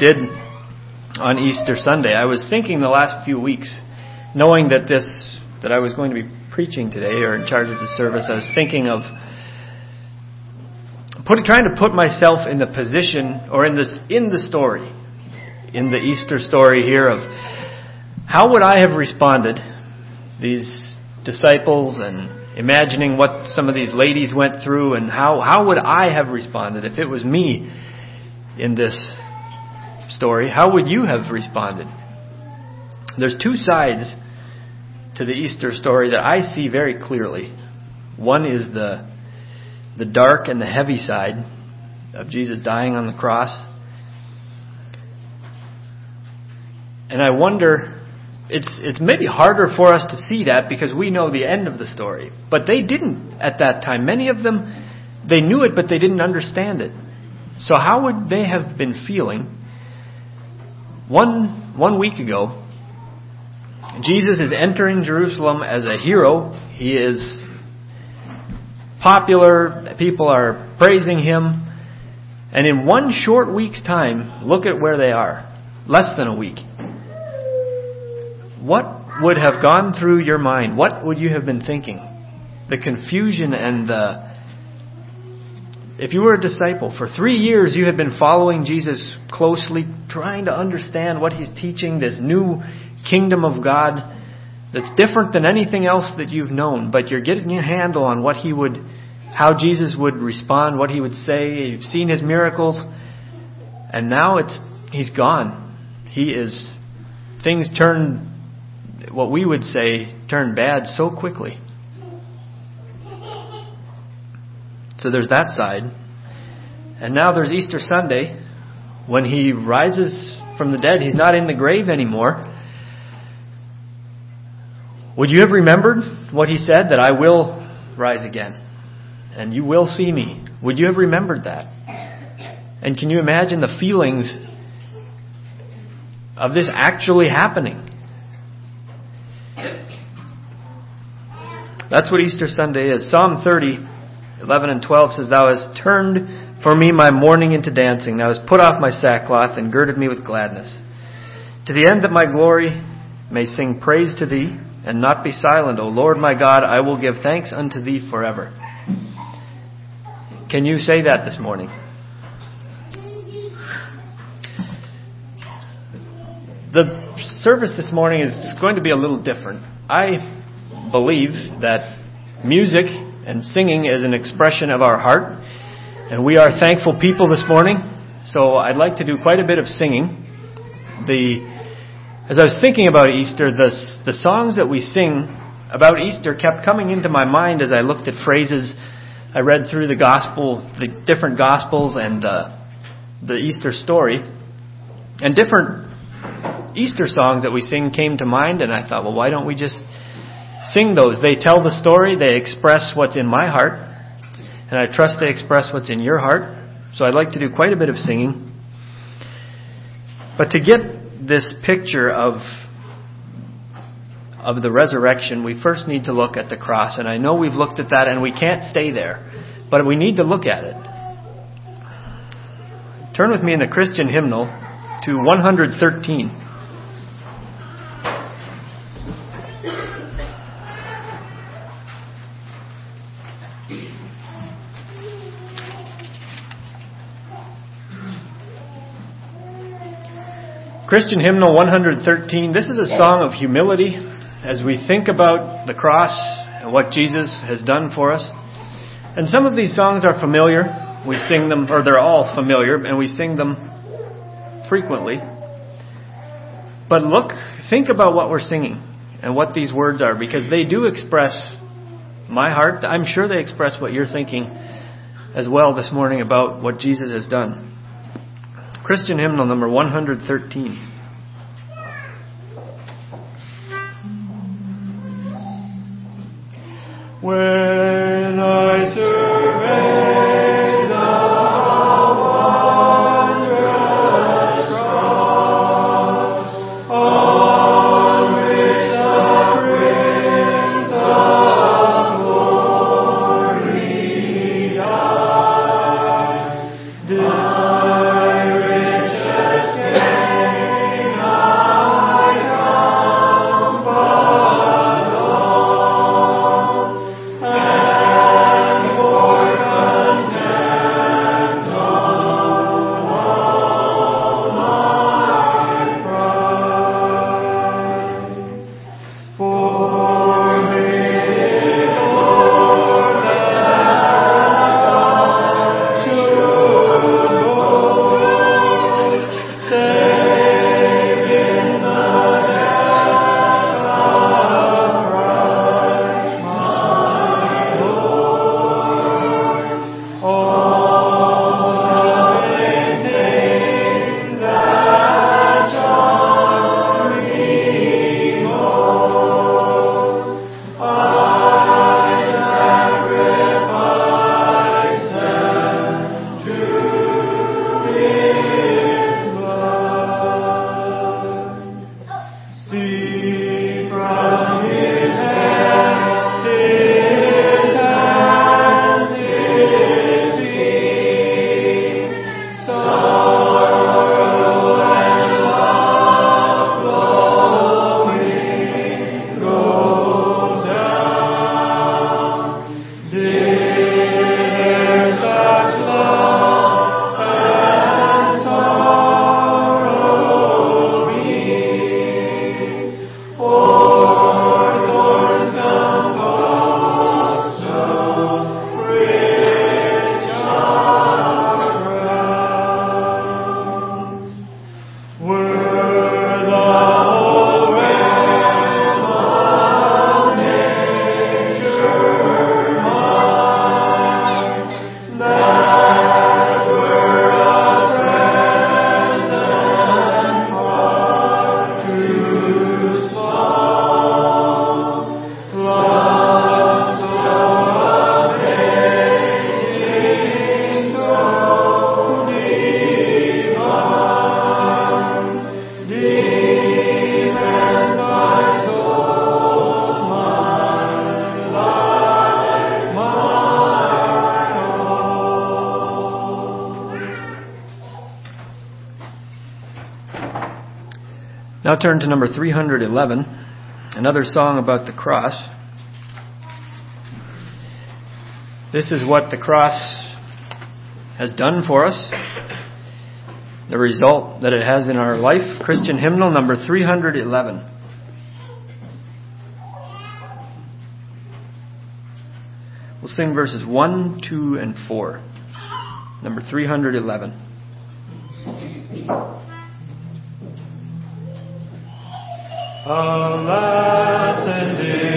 did on Easter Sunday. I was thinking the last few weeks, knowing that this that I was going to be preaching today or in charge of the service, I was thinking of putting, trying to put myself in the position or in this in the story, in the Easter story here of how would I have responded? These disciples and imagining what some of these ladies went through and how, how would I have responded if it was me in this story? How would you have responded? There's two sides to the Easter story that I see very clearly. One is the, the dark and the heavy side of Jesus dying on the cross. And I wonder it's it's maybe harder for us to see that because we know the end of the story. But they didn't at that time. Many of them they knew it but they didn't understand it. So how would they have been feeling? One one week ago, Jesus is entering Jerusalem as a hero. He is popular, people are praising him. And in one short week's time, look at where they are. Less than a week. What would have gone through your mind? What would you have been thinking? The confusion and the. If you were a disciple, for three years you had been following Jesus closely, trying to understand what he's teaching, this new kingdom of God that's different than anything else that you've known, but you're getting a handle on what he would, how Jesus would respond, what he would say. You've seen his miracles, and now it's, he's gone. He is, things turn what we would say turn bad so quickly. So there's that side. And now there's Easter Sunday when he rises from the dead. He's not in the grave anymore. Would you have remembered what he said that I will rise again and you will see me? Would you have remembered that? And can you imagine the feelings of this actually happening? That's what Easter Sunday is. Psalm 30, 11 and 12 says, Thou hast turned for me my mourning into dancing. Thou hast put off my sackcloth and girded me with gladness. To the end that my glory may sing praise to thee and not be silent, O Lord my God, I will give thanks unto thee forever. Can you say that this morning? The service this morning is going to be a little different. I believe that music and singing is an expression of our heart. And we are thankful people this morning. So I'd like to do quite a bit of singing. The, as I was thinking about Easter, the, the songs that we sing about Easter kept coming into my mind as I looked at phrases. I read through the gospel, the different gospels and uh, the Easter story. And different Easter songs that we sing came to mind, and I thought, well, why don't we just sing those. They tell the story, they express what's in my heart, and I trust they express what's in your heart. So I'd like to do quite a bit of singing. But to get this picture of of the resurrection, we first need to look at the cross. And I know we've looked at that and we can't stay there, but we need to look at it. Turn with me in the Christian hymnal to 113. Christian hymnal 113. This is a song of humility as we think about the cross and what Jesus has done for us. And some of these songs are familiar. We sing them, or they're all familiar, and we sing them frequently. But look, think about what we're singing and what these words are because they do express my heart. I'm sure they express what you're thinking as well this morning about what Jesus has done. Christian hymnal number 113. When turn to number 311, another song about the cross. This is what the cross has done for us, the result that it has in our life. Christian hymnal number 311. We'll sing verses 1, 2, and 4. Number 311. Alas, and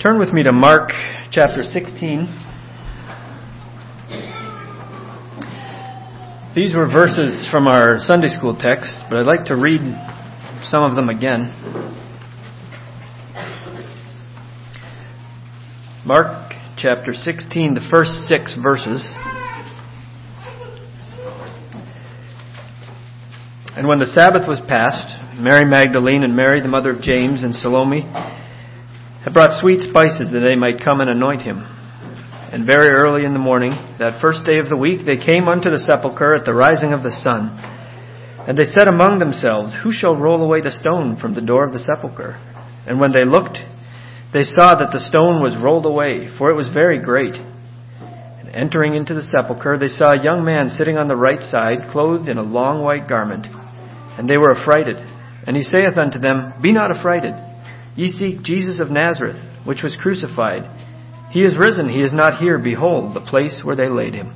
Turn with me to Mark chapter 16. These were verses from our Sunday school text, but I'd like to read some of them again. Mark chapter 16, the first six verses. And when the Sabbath was past, Mary Magdalene and Mary, the mother of James, and Salome had brought sweet spices that they might come and anoint him. And very early in the morning, that first day of the week, they came unto the sepulchre at the rising of the sun. And they said among themselves, Who shall roll away the stone from the door of the sepulchre? And when they looked, they saw that the stone was rolled away, for it was very great. And entering into the sepulchre, they saw a young man sitting on the right side, clothed in a long white garment. And they were affrighted. And he saith unto them, Be not affrighted. Ye seek Jesus of Nazareth, which was crucified. He is risen, he is not here. Behold, the place where they laid him.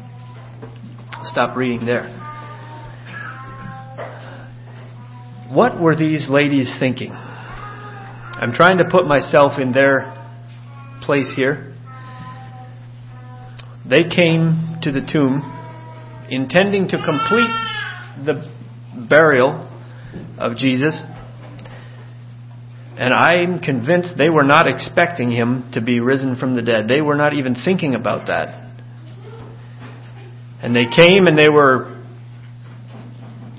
Stop reading there. What were these ladies thinking? I'm trying to put myself in their place here. They came to the tomb intending to complete the burial of Jesus. And I'm convinced they were not expecting him to be risen from the dead. They were not even thinking about that. And they came and they were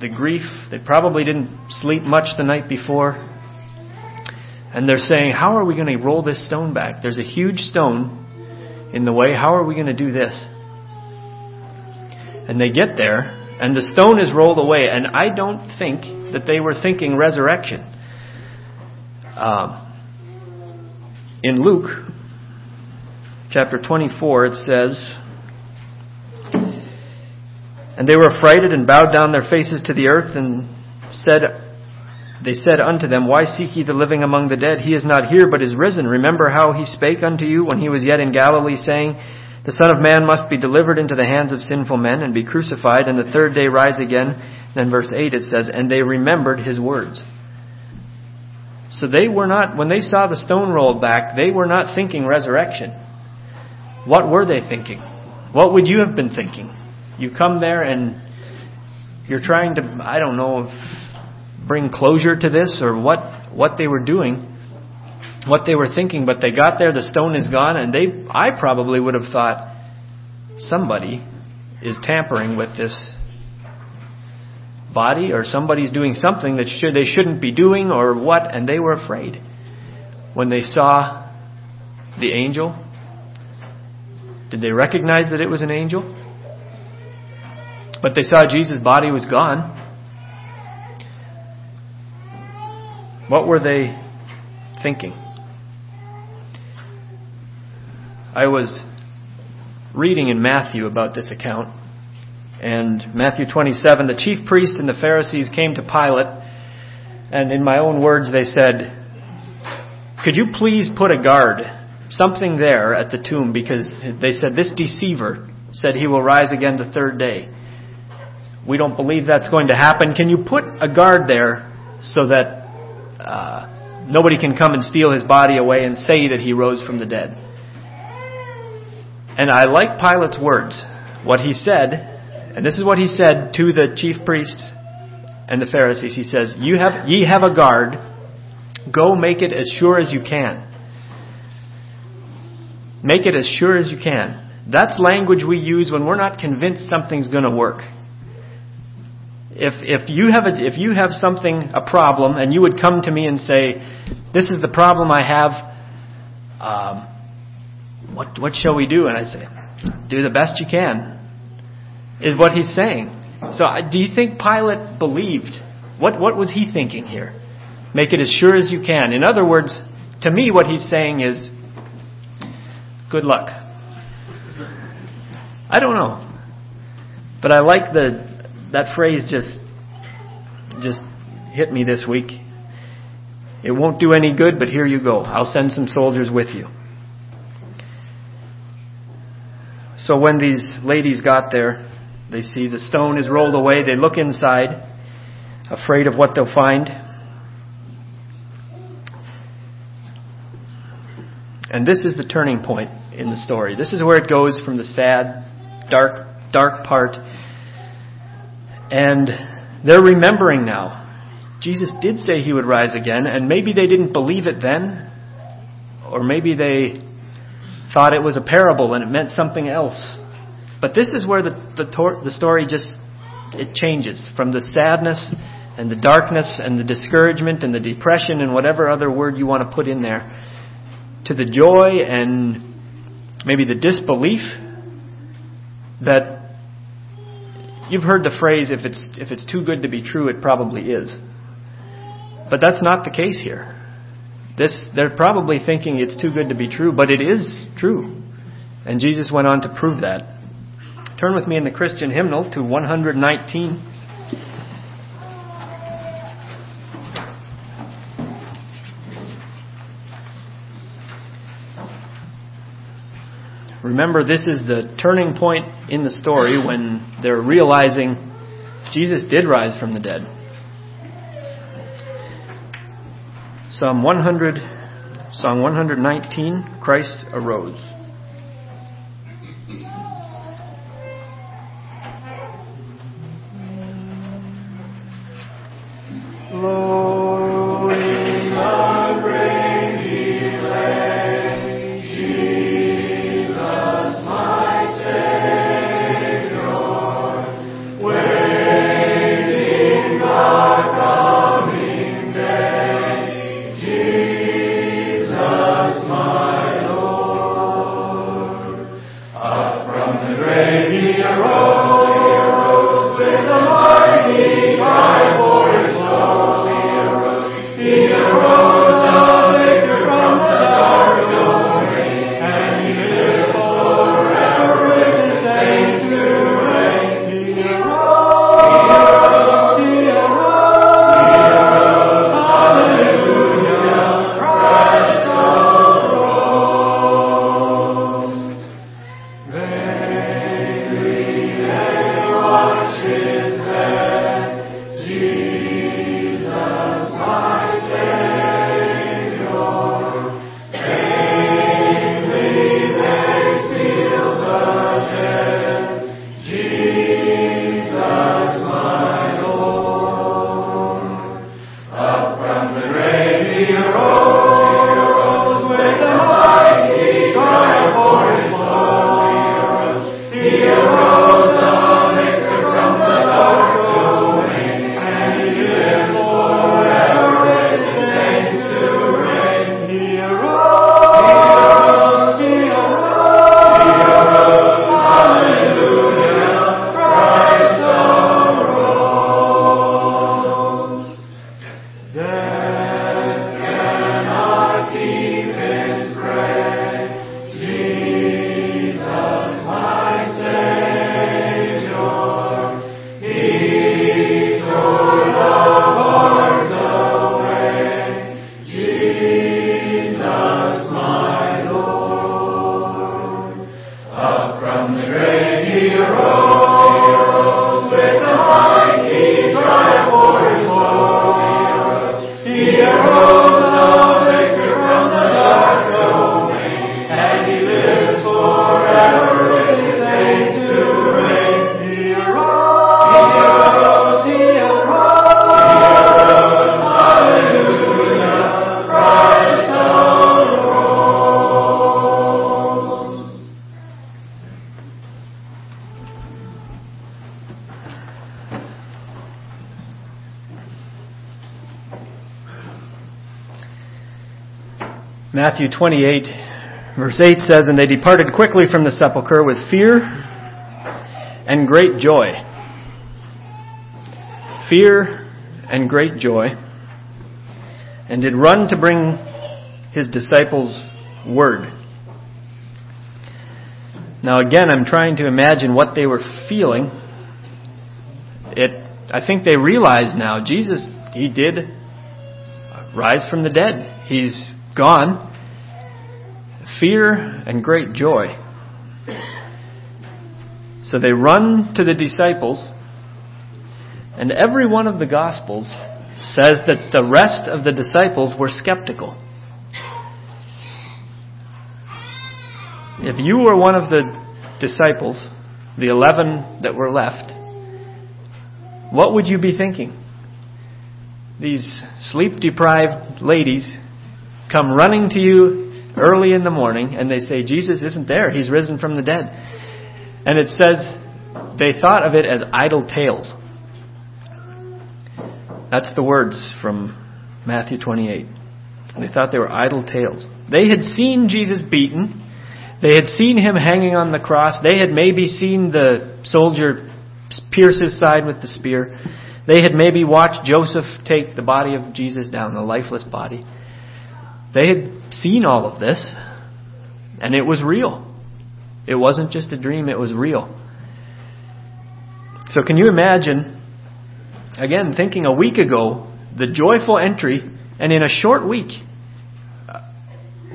the grief. They probably didn't sleep much the night before. And they're saying, How are we going to roll this stone back? There's a huge stone in the way. How are we going to do this? And they get there, and the stone is rolled away. And I don't think that they were thinking resurrection. Um, in Luke chapter 24, it says, And they were affrighted and bowed down their faces to the earth and said, They said unto them, Why seek ye the living among the dead? He is not here, but is risen. Remember how he spake unto you when he was yet in Galilee, saying, The Son of Man must be delivered into the hands of sinful men and be crucified, and the third day rise again. Then verse 8 it says, And they remembered his words. So they were not, when they saw the stone rolled back, they were not thinking resurrection. What were they thinking? What would you have been thinking? You come there and you're trying to, I don't know, bring closure to this or what, what they were doing, what they were thinking, but they got there, the stone is gone, and they, I probably would have thought, somebody is tampering with this body or somebody's doing something that should, they shouldn't be doing or what, and they were afraid. When they saw the angel, did they recognize that it was an angel? But they saw Jesus' body was gone. What were they thinking? I was reading in Matthew about this account. And Matthew 27, the chief priests and the Pharisees came to Pilate, and in my own words, they said, Could you please put a guard, something there at the tomb, because they said, This deceiver said he will rise again the third day. We don't believe that's going to happen. Can you put a guard there so that uh, nobody can come and steal his body away and say that he rose from the dead? And I like Pilate's words. What he said, and this is what he said to the chief priests and the Pharisees. He says, "You have ye have a guard. Go make it as sure as you can. Make it as sure as you can." That's language we use when we're not convinced something's going to work. If, if, you have a, if you have something, a problem, and you would come to me and say, This is the problem I have, um, what, what shall we do? And I say, Do the best you can, is what he's saying. So do you think Pilate believed? What, what was he thinking here? Make it as sure as you can. In other words, to me, what he's saying is, Good luck. I don't know. But I like the that phrase just just hit me this week. It won't do any good, but here you go. I'll send some soldiers with you. So when these ladies got there, they see the stone is rolled away. They look inside, afraid of what they'll find. And this is the turning point in the story. This is where it goes from the sad, dark, dark part. And they're remembering now. Jesus did say he would rise again, and maybe they didn't believe it then, or maybe they thought it was a parable and it meant something else. But this is where the, the, tor- the story just it changes from the sadness and the darkness and the discouragement and the depression and whatever other word you want to put in there to the joy and maybe the disbelief that you've heard the phrase if it's if it's too good to be true it probably is. But that's not the case here. This they're probably thinking it's too good to be true but it is true. And Jesus went on to prove that turn with me in the Christian hymnal to 119 Remember, this is the turning point in the story when they're realizing Jesus did rise from the dead. Psalm 100, Psalm 119, Christ arose. Matthew 28, verse 8 says, And they departed quickly from the sepulchre with fear and great joy. Fear and great joy. And did run to bring his disciples word. Now again, I'm trying to imagine what they were feeling. It, I think they realize now, Jesus, He did rise from the dead. He's gone. Fear and great joy. So they run to the disciples, and every one of the Gospels says that the rest of the disciples were skeptical. If you were one of the disciples, the eleven that were left, what would you be thinking? These sleep deprived ladies come running to you early in the morning and they say, Jesus isn't there. He's risen from the dead. And it says they thought of it as idle tales. That's the words from Matthew 28. They thought they were idle tales. They had seen Jesus beaten. They had seen him hanging on the cross. They had maybe seen the soldier pierce his side with the spear. They had maybe watched Joseph take the body of Jesus down, the lifeless body. They had seen all of this, and it was real. It wasn't just a dream, it was real. So, can you imagine, again, thinking a week ago, the joyful entry, and in a short week, uh,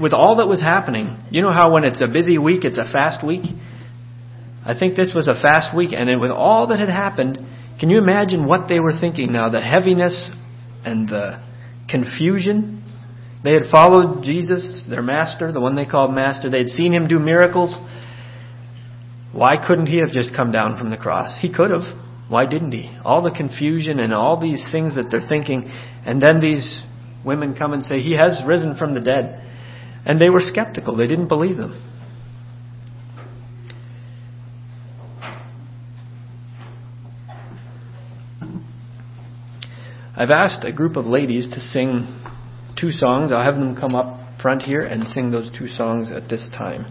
with all that was happening, you know how when it's a busy week, it's a fast week? I think this was a fast week, and with all that had happened, can you imagine what they were thinking now? The heaviness and the confusion. They had followed Jesus, their master, the one they called master. They had seen him do miracles. Why couldn't he have just come down from the cross? He could have. Why didn't he? All the confusion and all these things that they're thinking, and then these women come and say, He has risen from the dead. And they were skeptical. They didn't believe them. I've asked a group of ladies to sing two songs. I'll have them come up front here and sing those two songs at this time.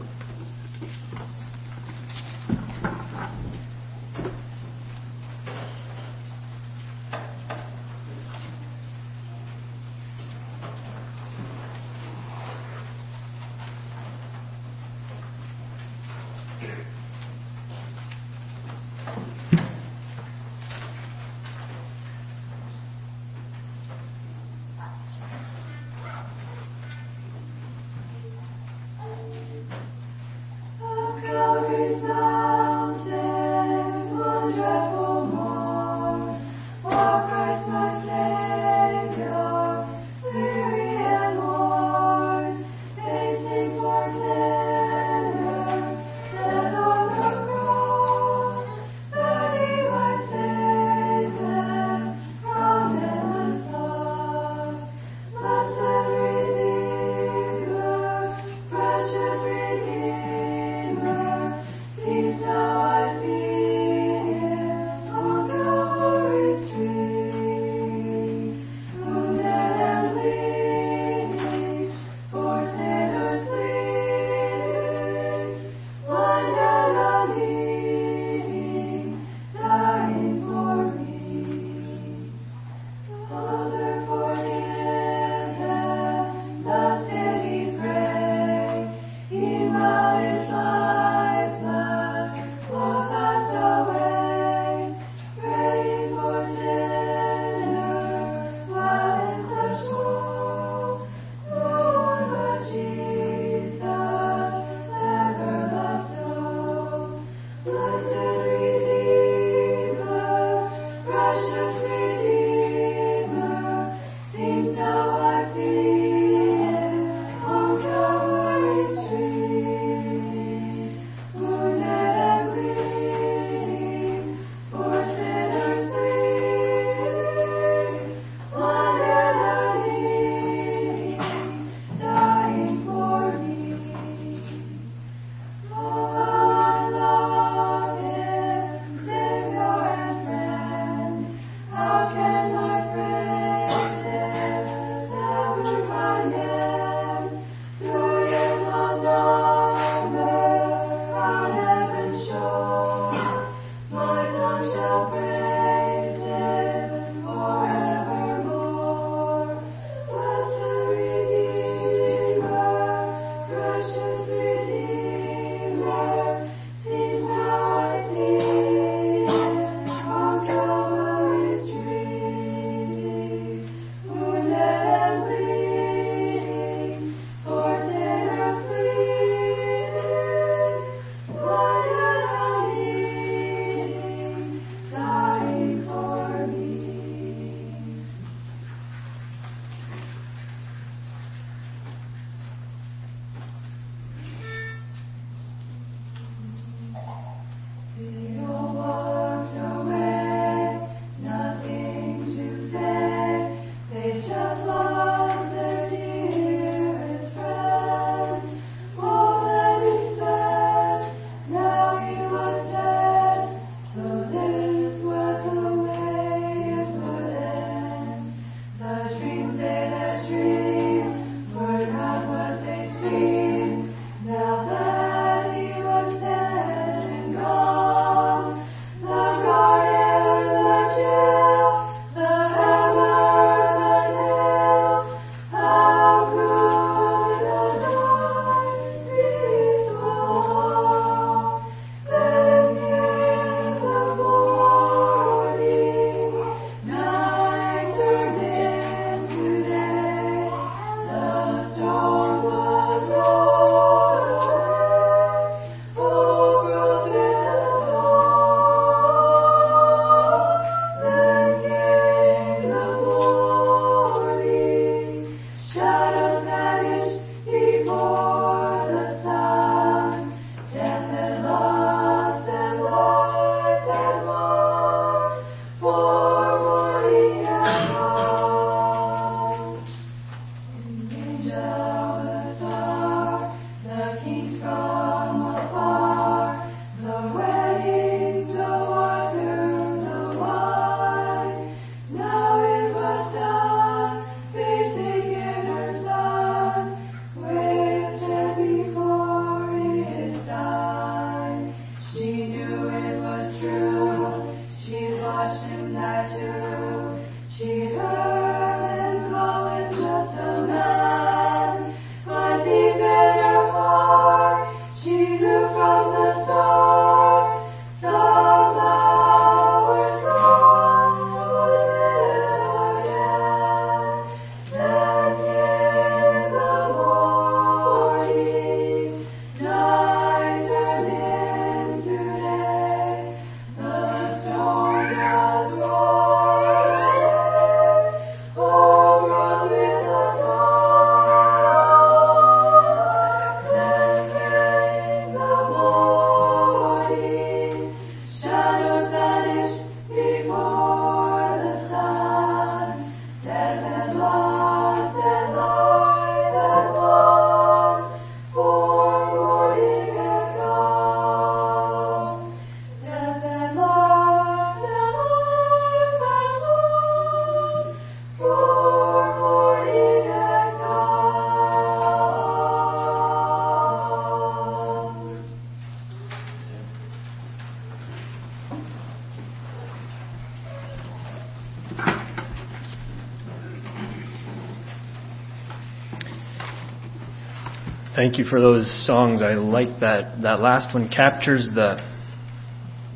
Thank you for those songs. I like that. That last one captures the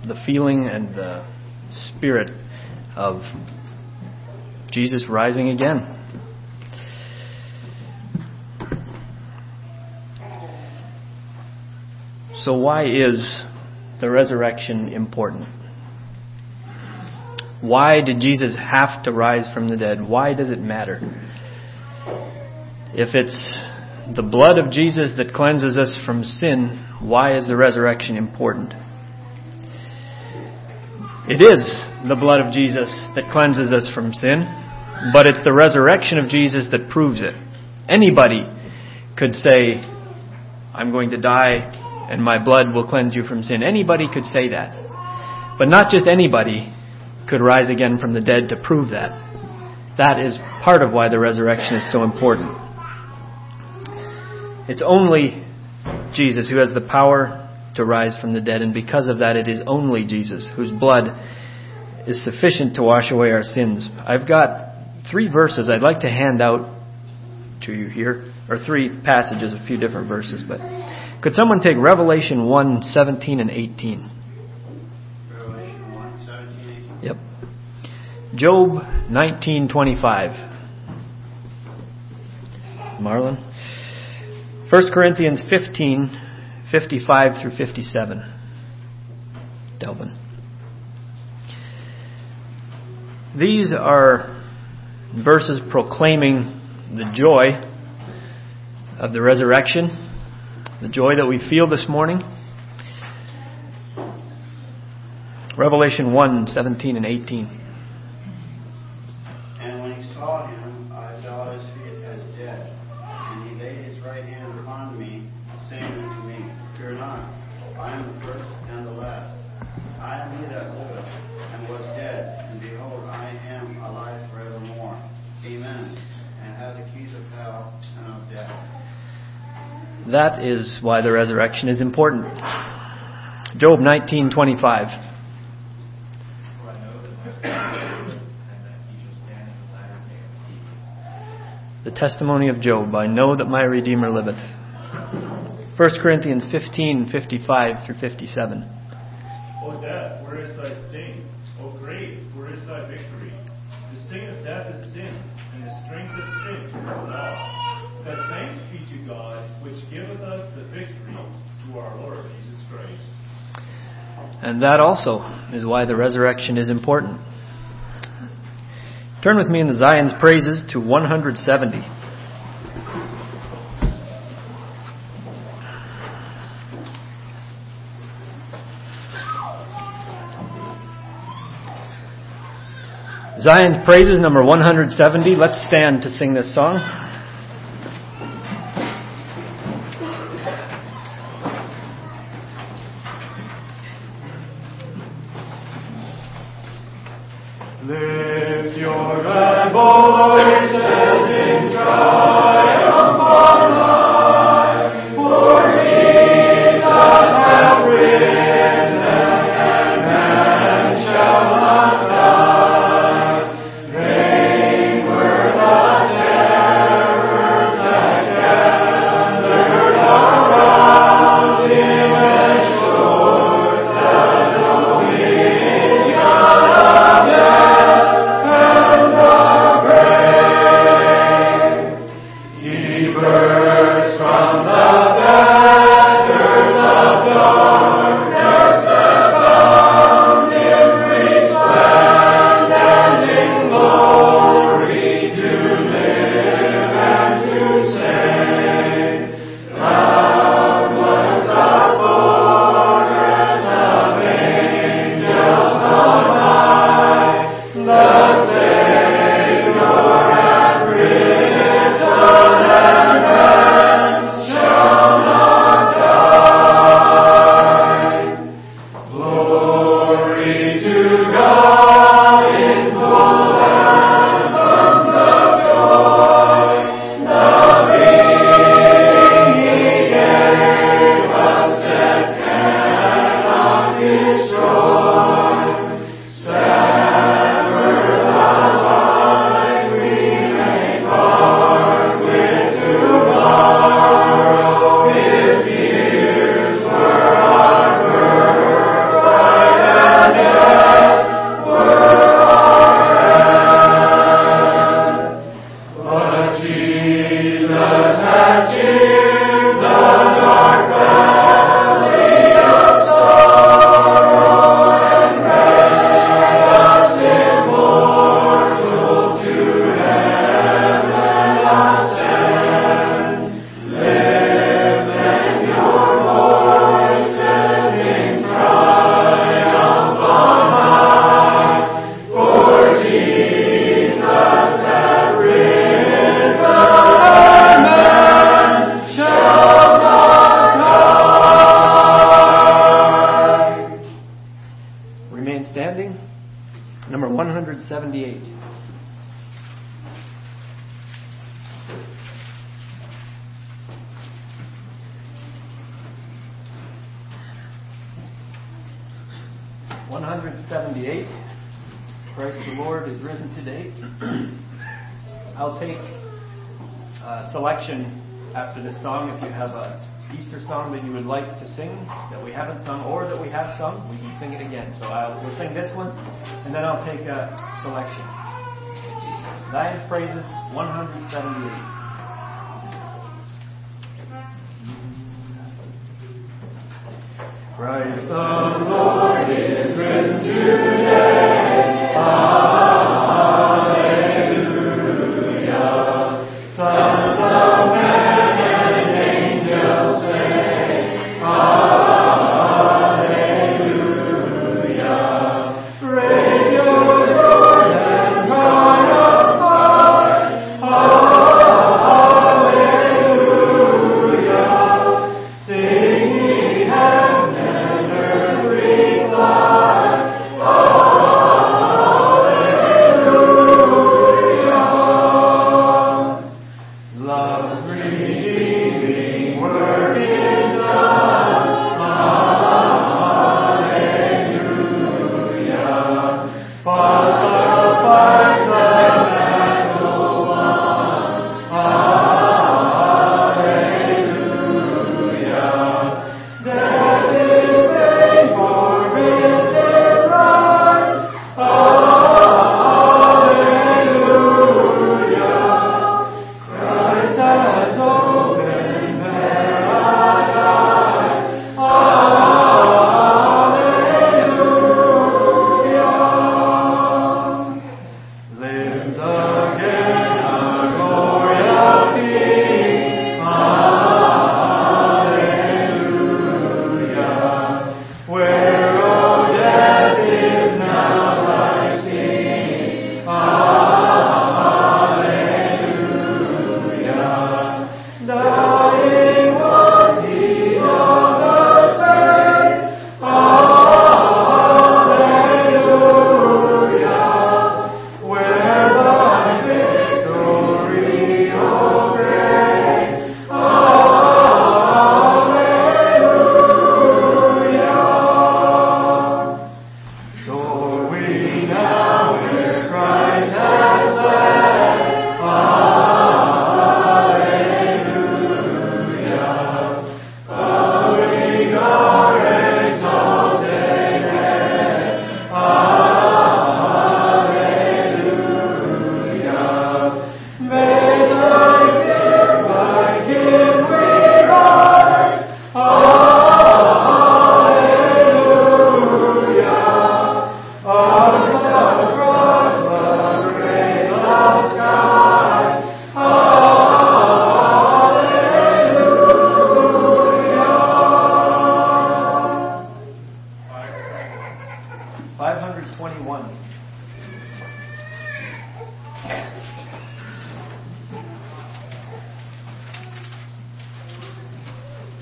the feeling and the spirit of Jesus rising again. So why is the resurrection important? Why did Jesus have to rise from the dead? Why does it matter? If it's the blood of Jesus that cleanses us from sin, why is the resurrection important? It is the blood of Jesus that cleanses us from sin, but it's the resurrection of Jesus that proves it. Anybody could say, I'm going to die and my blood will cleanse you from sin. Anybody could say that. But not just anybody could rise again from the dead to prove that. That is part of why the resurrection is so important. It's only Jesus who has the power to rise from the dead, and because of that, it is only Jesus whose blood is sufficient to wash away our sins. I've got three verses I'd like to hand out to you here, or three passages, a few different verses, but could someone take Revelation 1 17 and 18? Revelation 1, 17, 18. Yep. Job 19:25. Marlon. 1 Corinthians 15 55 through 57. Delvin. These are verses proclaiming the joy of the resurrection, the joy that we feel this morning. Revelation 1 17 and 18. And when he saw him, I fell at his feet as dead. And he laid his right hand upon me, saying unto me, Fear not, I am the first and the last. I am he that liveth, and was dead, and behold, I am alive forevermore. Amen. And have the keys of hell and of death. That is why the resurrection is important. Job 19:25. For I know that my Father liveth, and that he shall stand in the testimony of Job, I know that my redeemer liveth. 1 Corinthians 15:55 through 57. O death, where is thy sting? O grave, where is thy victory? The sting of death is sin, and the strength of sin is law. But thanks be God, which giveth us the victory through our Lord Jesus Christ. And that also is why the resurrection is important. Turn with me in the Zion's praises to 170. Zion's praises number 170. Let's stand to sing this song. 178. Christ the Lord is risen today. I'll take a selection after this song if you have a Easter song that you would like to sing that we haven't sung or that we have sung, we can sing it again. So I'll, we'll sing this one and then I'll take a selection. Zion's Praises 178. Christ the Lord is risen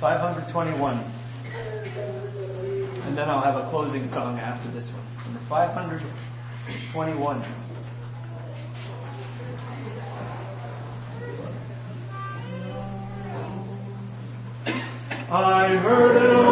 521. And then I'll have a closing song after this one. Number 521. I heard it.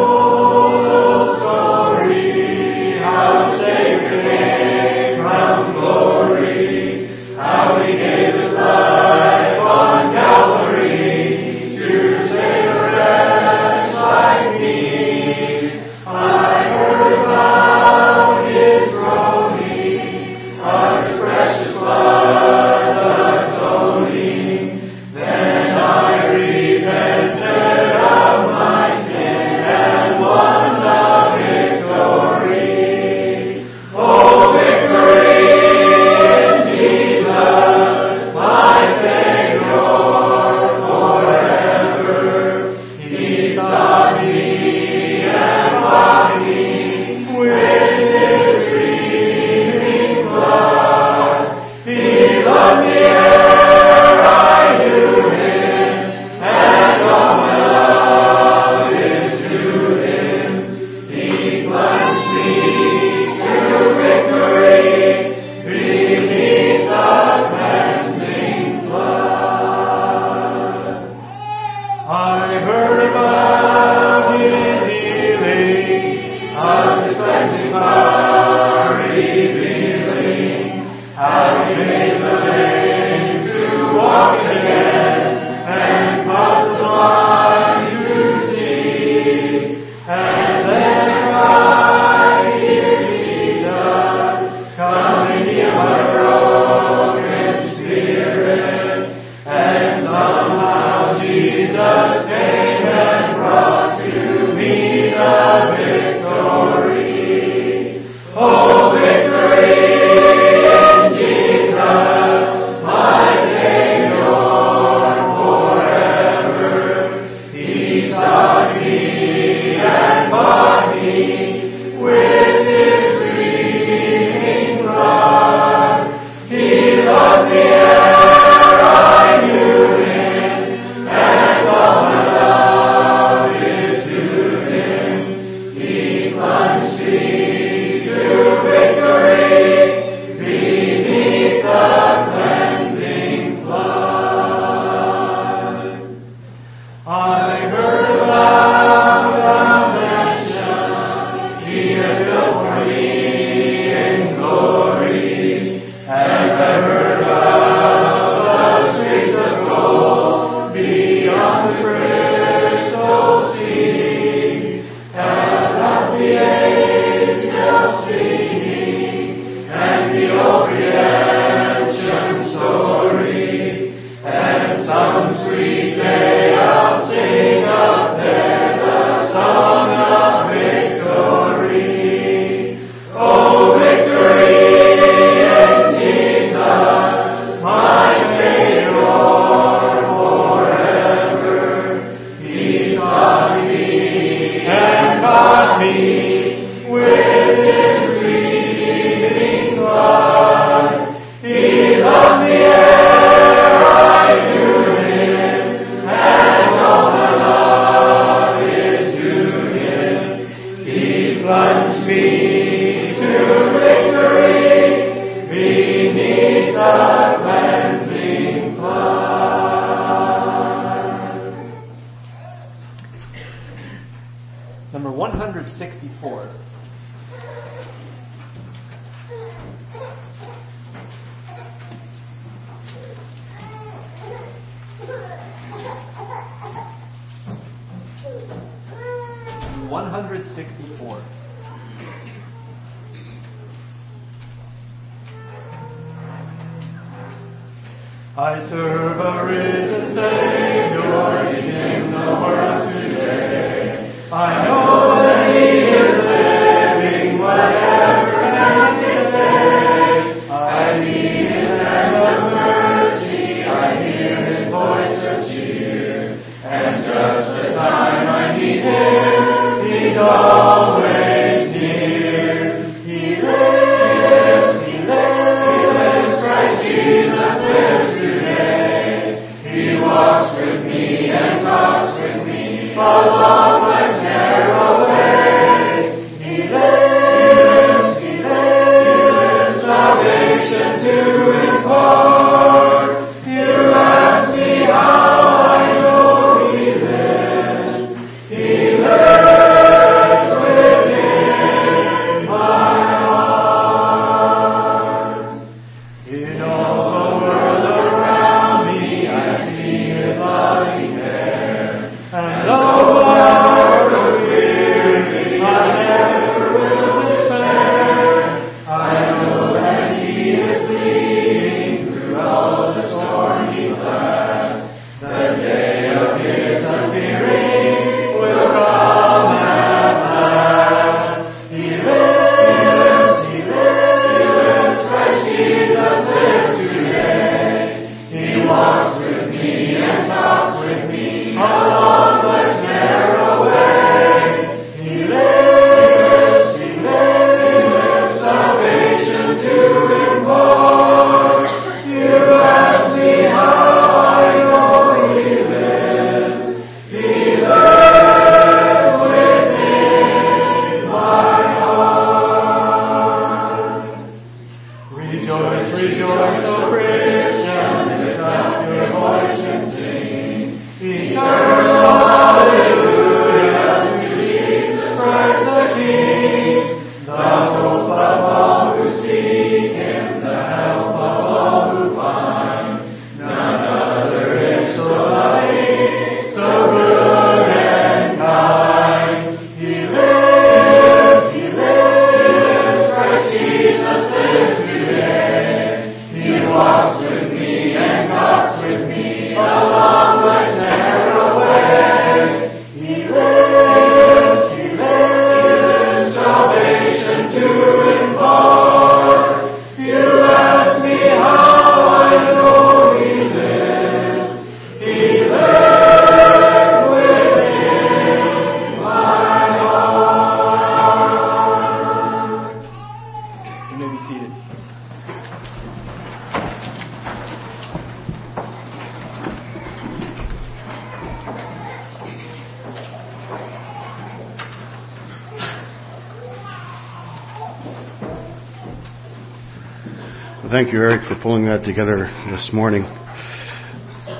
For pulling that together this morning.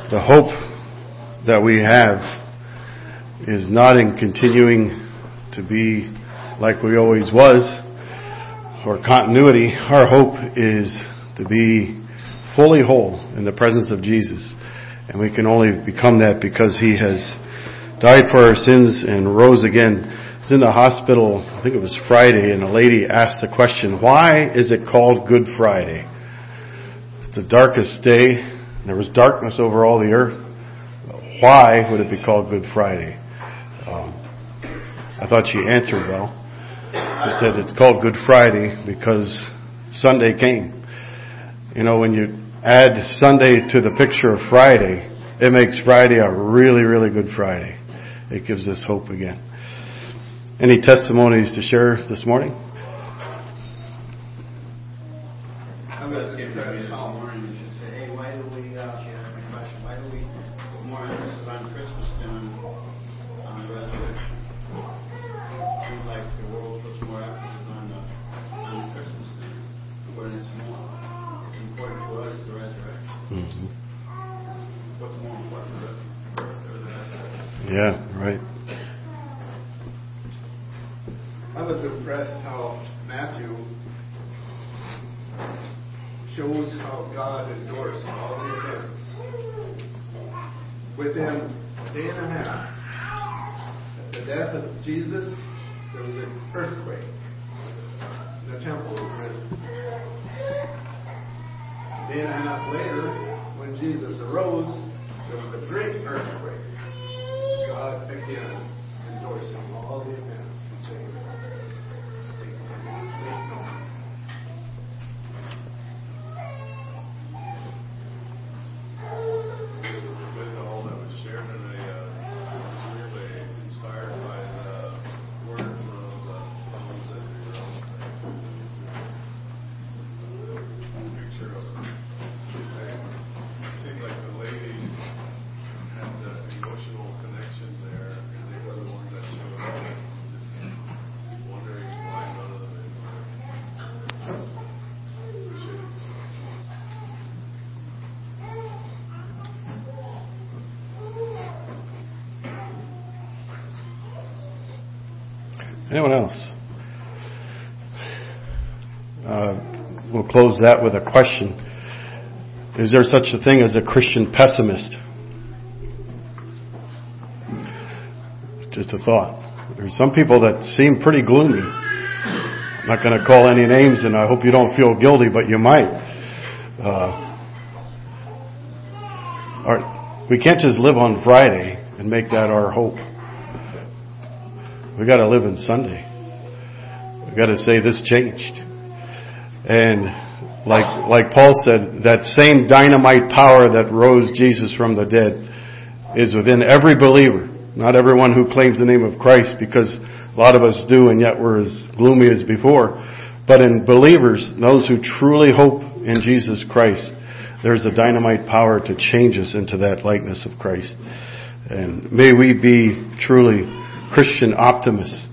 The hope that we have is not in continuing to be like we always was or continuity. Our hope is to be fully whole in the presence of Jesus. And we can only become that because He has died for our sins and rose again. I was in the hospital, I think it was Friday, and a lady asked the question, why is it called Good Friday? It's the darkest day. And There was darkness over all the earth. Why would it be called Good Friday? Um, I thought she answered well. She said it's called Good Friday because Sunday came. You know, when you add Sunday to the picture of Friday, it makes Friday a really, really good Friday. It gives us hope again. Any testimonies to share this morning? Anyone else? Uh, we'll close that with a question. Is there such a thing as a Christian pessimist? Just a thought. There's some people that seem pretty gloomy. I'm not going to call any names, and I hope you don't feel guilty, but you might. Uh, we can't just live on Friday and make that our hope. We got to live in Sunday. We got to say this changed. And like like Paul said, that same dynamite power that rose Jesus from the dead is within every believer. Not everyone who claims the name of Christ, because a lot of us do, and yet we're as gloomy as before. But in believers, those who truly hope in Jesus Christ, there's a dynamite power to change us into that likeness of Christ. And may we be truly Christian optimist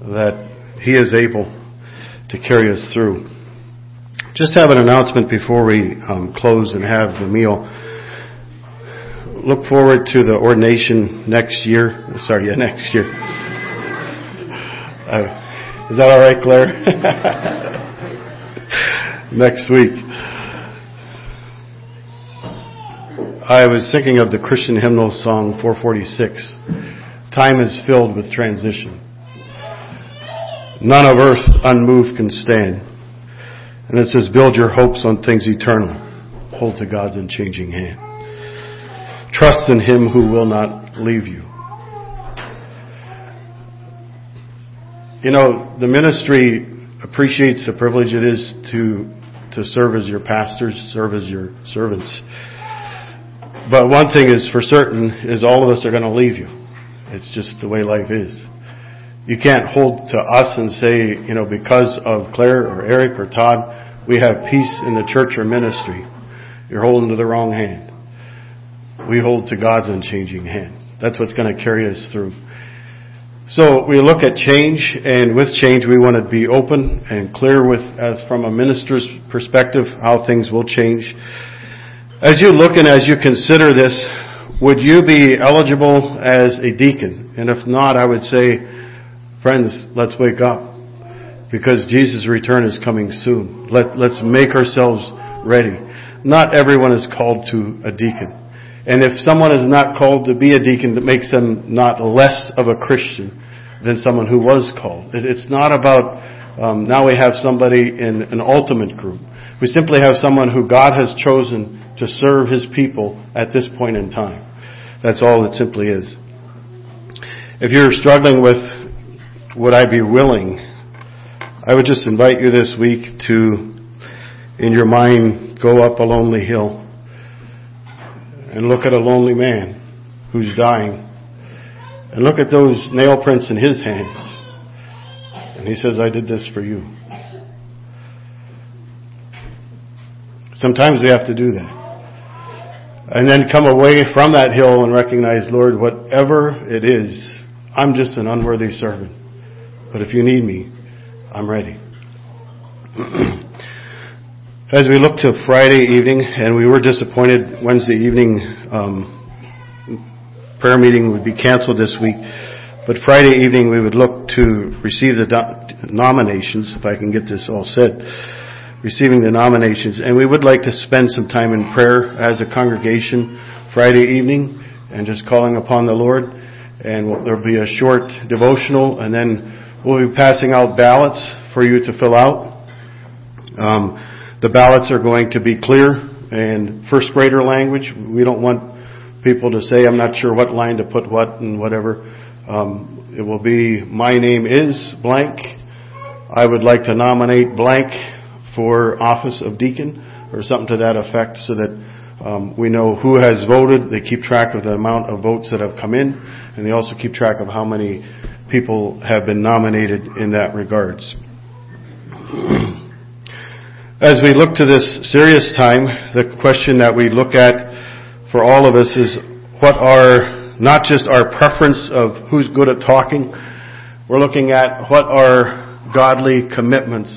that He is able to carry us through. Just have an announcement before we um, close and have the meal. Look forward to the ordination next year. Sorry, yeah, next year. Uh, is that all right, Claire? next week. I was thinking of the Christian hymnal song 446. Time is filled with transition. None of earth unmoved can stand. And it says, build your hopes on things eternal. Hold to God's unchanging hand. Trust in Him who will not leave you. You know, the ministry appreciates the privilege it is to, to serve as your pastors, serve as your servants. But one thing is for certain is all of us are going to leave you. It's just the way life is. You can't hold to us and say, you know, because of Claire or Eric or Todd, we have peace in the church or ministry. You're holding to the wrong hand. We hold to God's unchanging hand. That's what's going to carry us through. So we look at change, and with change, we want to be open and clear with, as from a minister's perspective, how things will change. As you look and as you consider this, would you be eligible as a deacon? And if not, I would say, friends, let's wake up. Because Jesus' return is coming soon. Let, let's make ourselves ready. Not everyone is called to a deacon. And if someone is not called to be a deacon, that makes them not less of a Christian than someone who was called. It's not about um, now we have somebody in an ultimate group. We simply have someone who God has chosen to serve His people at this point in time. That's all it simply is. If you're struggling with would I be willing, I would just invite you this week to, in your mind, go up a lonely hill and look at a lonely man who's dying and look at those nail prints in his hands. And he says, I did this for you. Sometimes we have to do that. And then come away from that hill and recognize, Lord, whatever it is, I'm just an unworthy servant. But if you need me, I'm ready. As we look to Friday evening, and we were disappointed Wednesday evening, um, prayer meeting would be canceled this week. But Friday evening we would look to receive the nominations, if I can get this all said, receiving the nominations. And we would like to spend some time in prayer as a congregation Friday evening and just calling upon the Lord. And there'll be a short devotional and then we'll be passing out ballots for you to fill out. Um, the ballots are going to be clear and first grader language. We don't want people to say, I'm not sure what line to put what and whatever. Um, it will be, my name is blank. I would like to nominate blank for office of deacon or something to that effect so that um, we know who has voted. They keep track of the amount of votes that have come in and they also keep track of how many people have been nominated in that regards. As we look to this serious time, the question that we look at for all of us is what are not just our preference of who's good at talking, we're looking at what are godly commitments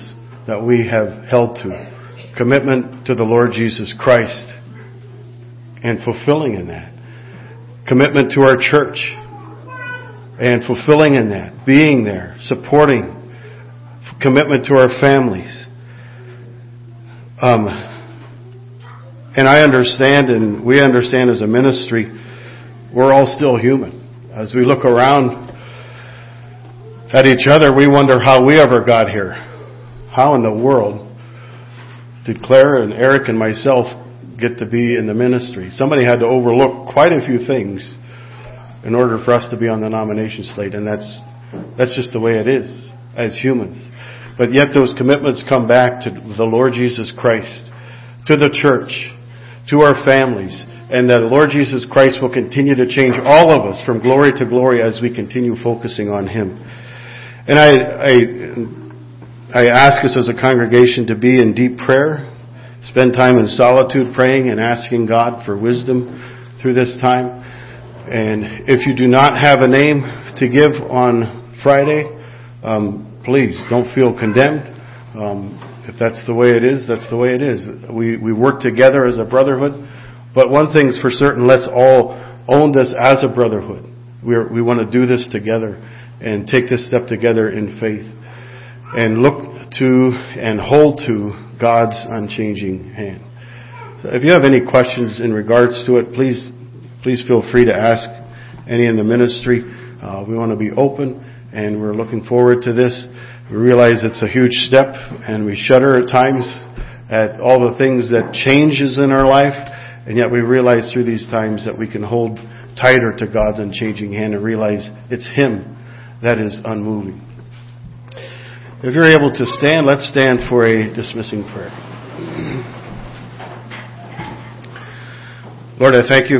that we have held to. Commitment to the Lord Jesus Christ and fulfilling in that. Commitment to our church and fulfilling in that. Being there, supporting. Commitment to our families. Um, and I understand and we understand as a ministry, we're all still human. As we look around at each other, we wonder how we ever got here. How in the world did Claire and Eric and myself get to be in the ministry? Somebody had to overlook quite a few things in order for us to be on the nomination slate, and that's, that's just the way it is as humans. But yet those commitments come back to the Lord Jesus Christ, to the church, to our families, and that the Lord Jesus Christ will continue to change all of us from glory to glory as we continue focusing on Him. And I, I, I ask us as a congregation to be in deep prayer, spend time in solitude praying and asking God for wisdom through this time. And if you do not have a name to give on Friday, um, please don't feel condemned. Um, if that's the way it is, that's the way it is. We, we work together as a brotherhood. But one thing's for certain, let's all own this as a brotherhood. We're, we want to do this together and take this step together in faith and look to and hold to God's unchanging hand. So if you have any questions in regards to it, please, please feel free to ask any in the ministry. Uh, we want to be open and we're looking forward to this. We realize it's a huge step and we shudder at times at all the things that changes in our life. And yet we realize through these times that we can hold tighter to God's unchanging hand and realize it's Him that is unmoving. If you're able to stand, let's stand for a dismissing prayer. Lord, I thank you